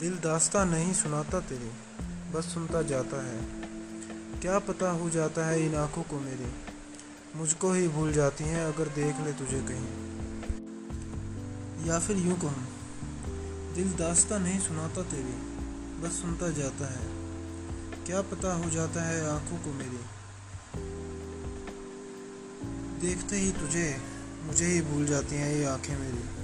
दास्तां नहीं सुनाता तेरी, बस सुनता जाता है। क्या पता हो जाता है इन आँखों को मेरी, मुझको ही भूल जाती हैं अगर देख ले तुझे कहीं। या फिर यूँ कहूँ, दिल दास्ता नहीं सुनाता तेरी, बस सुनता जाता है। क्या पता हो जाता है आँखों को मेरी, देखते ही तुझे, मुझे ही भूल जाती हैं ये आँखें मेरी।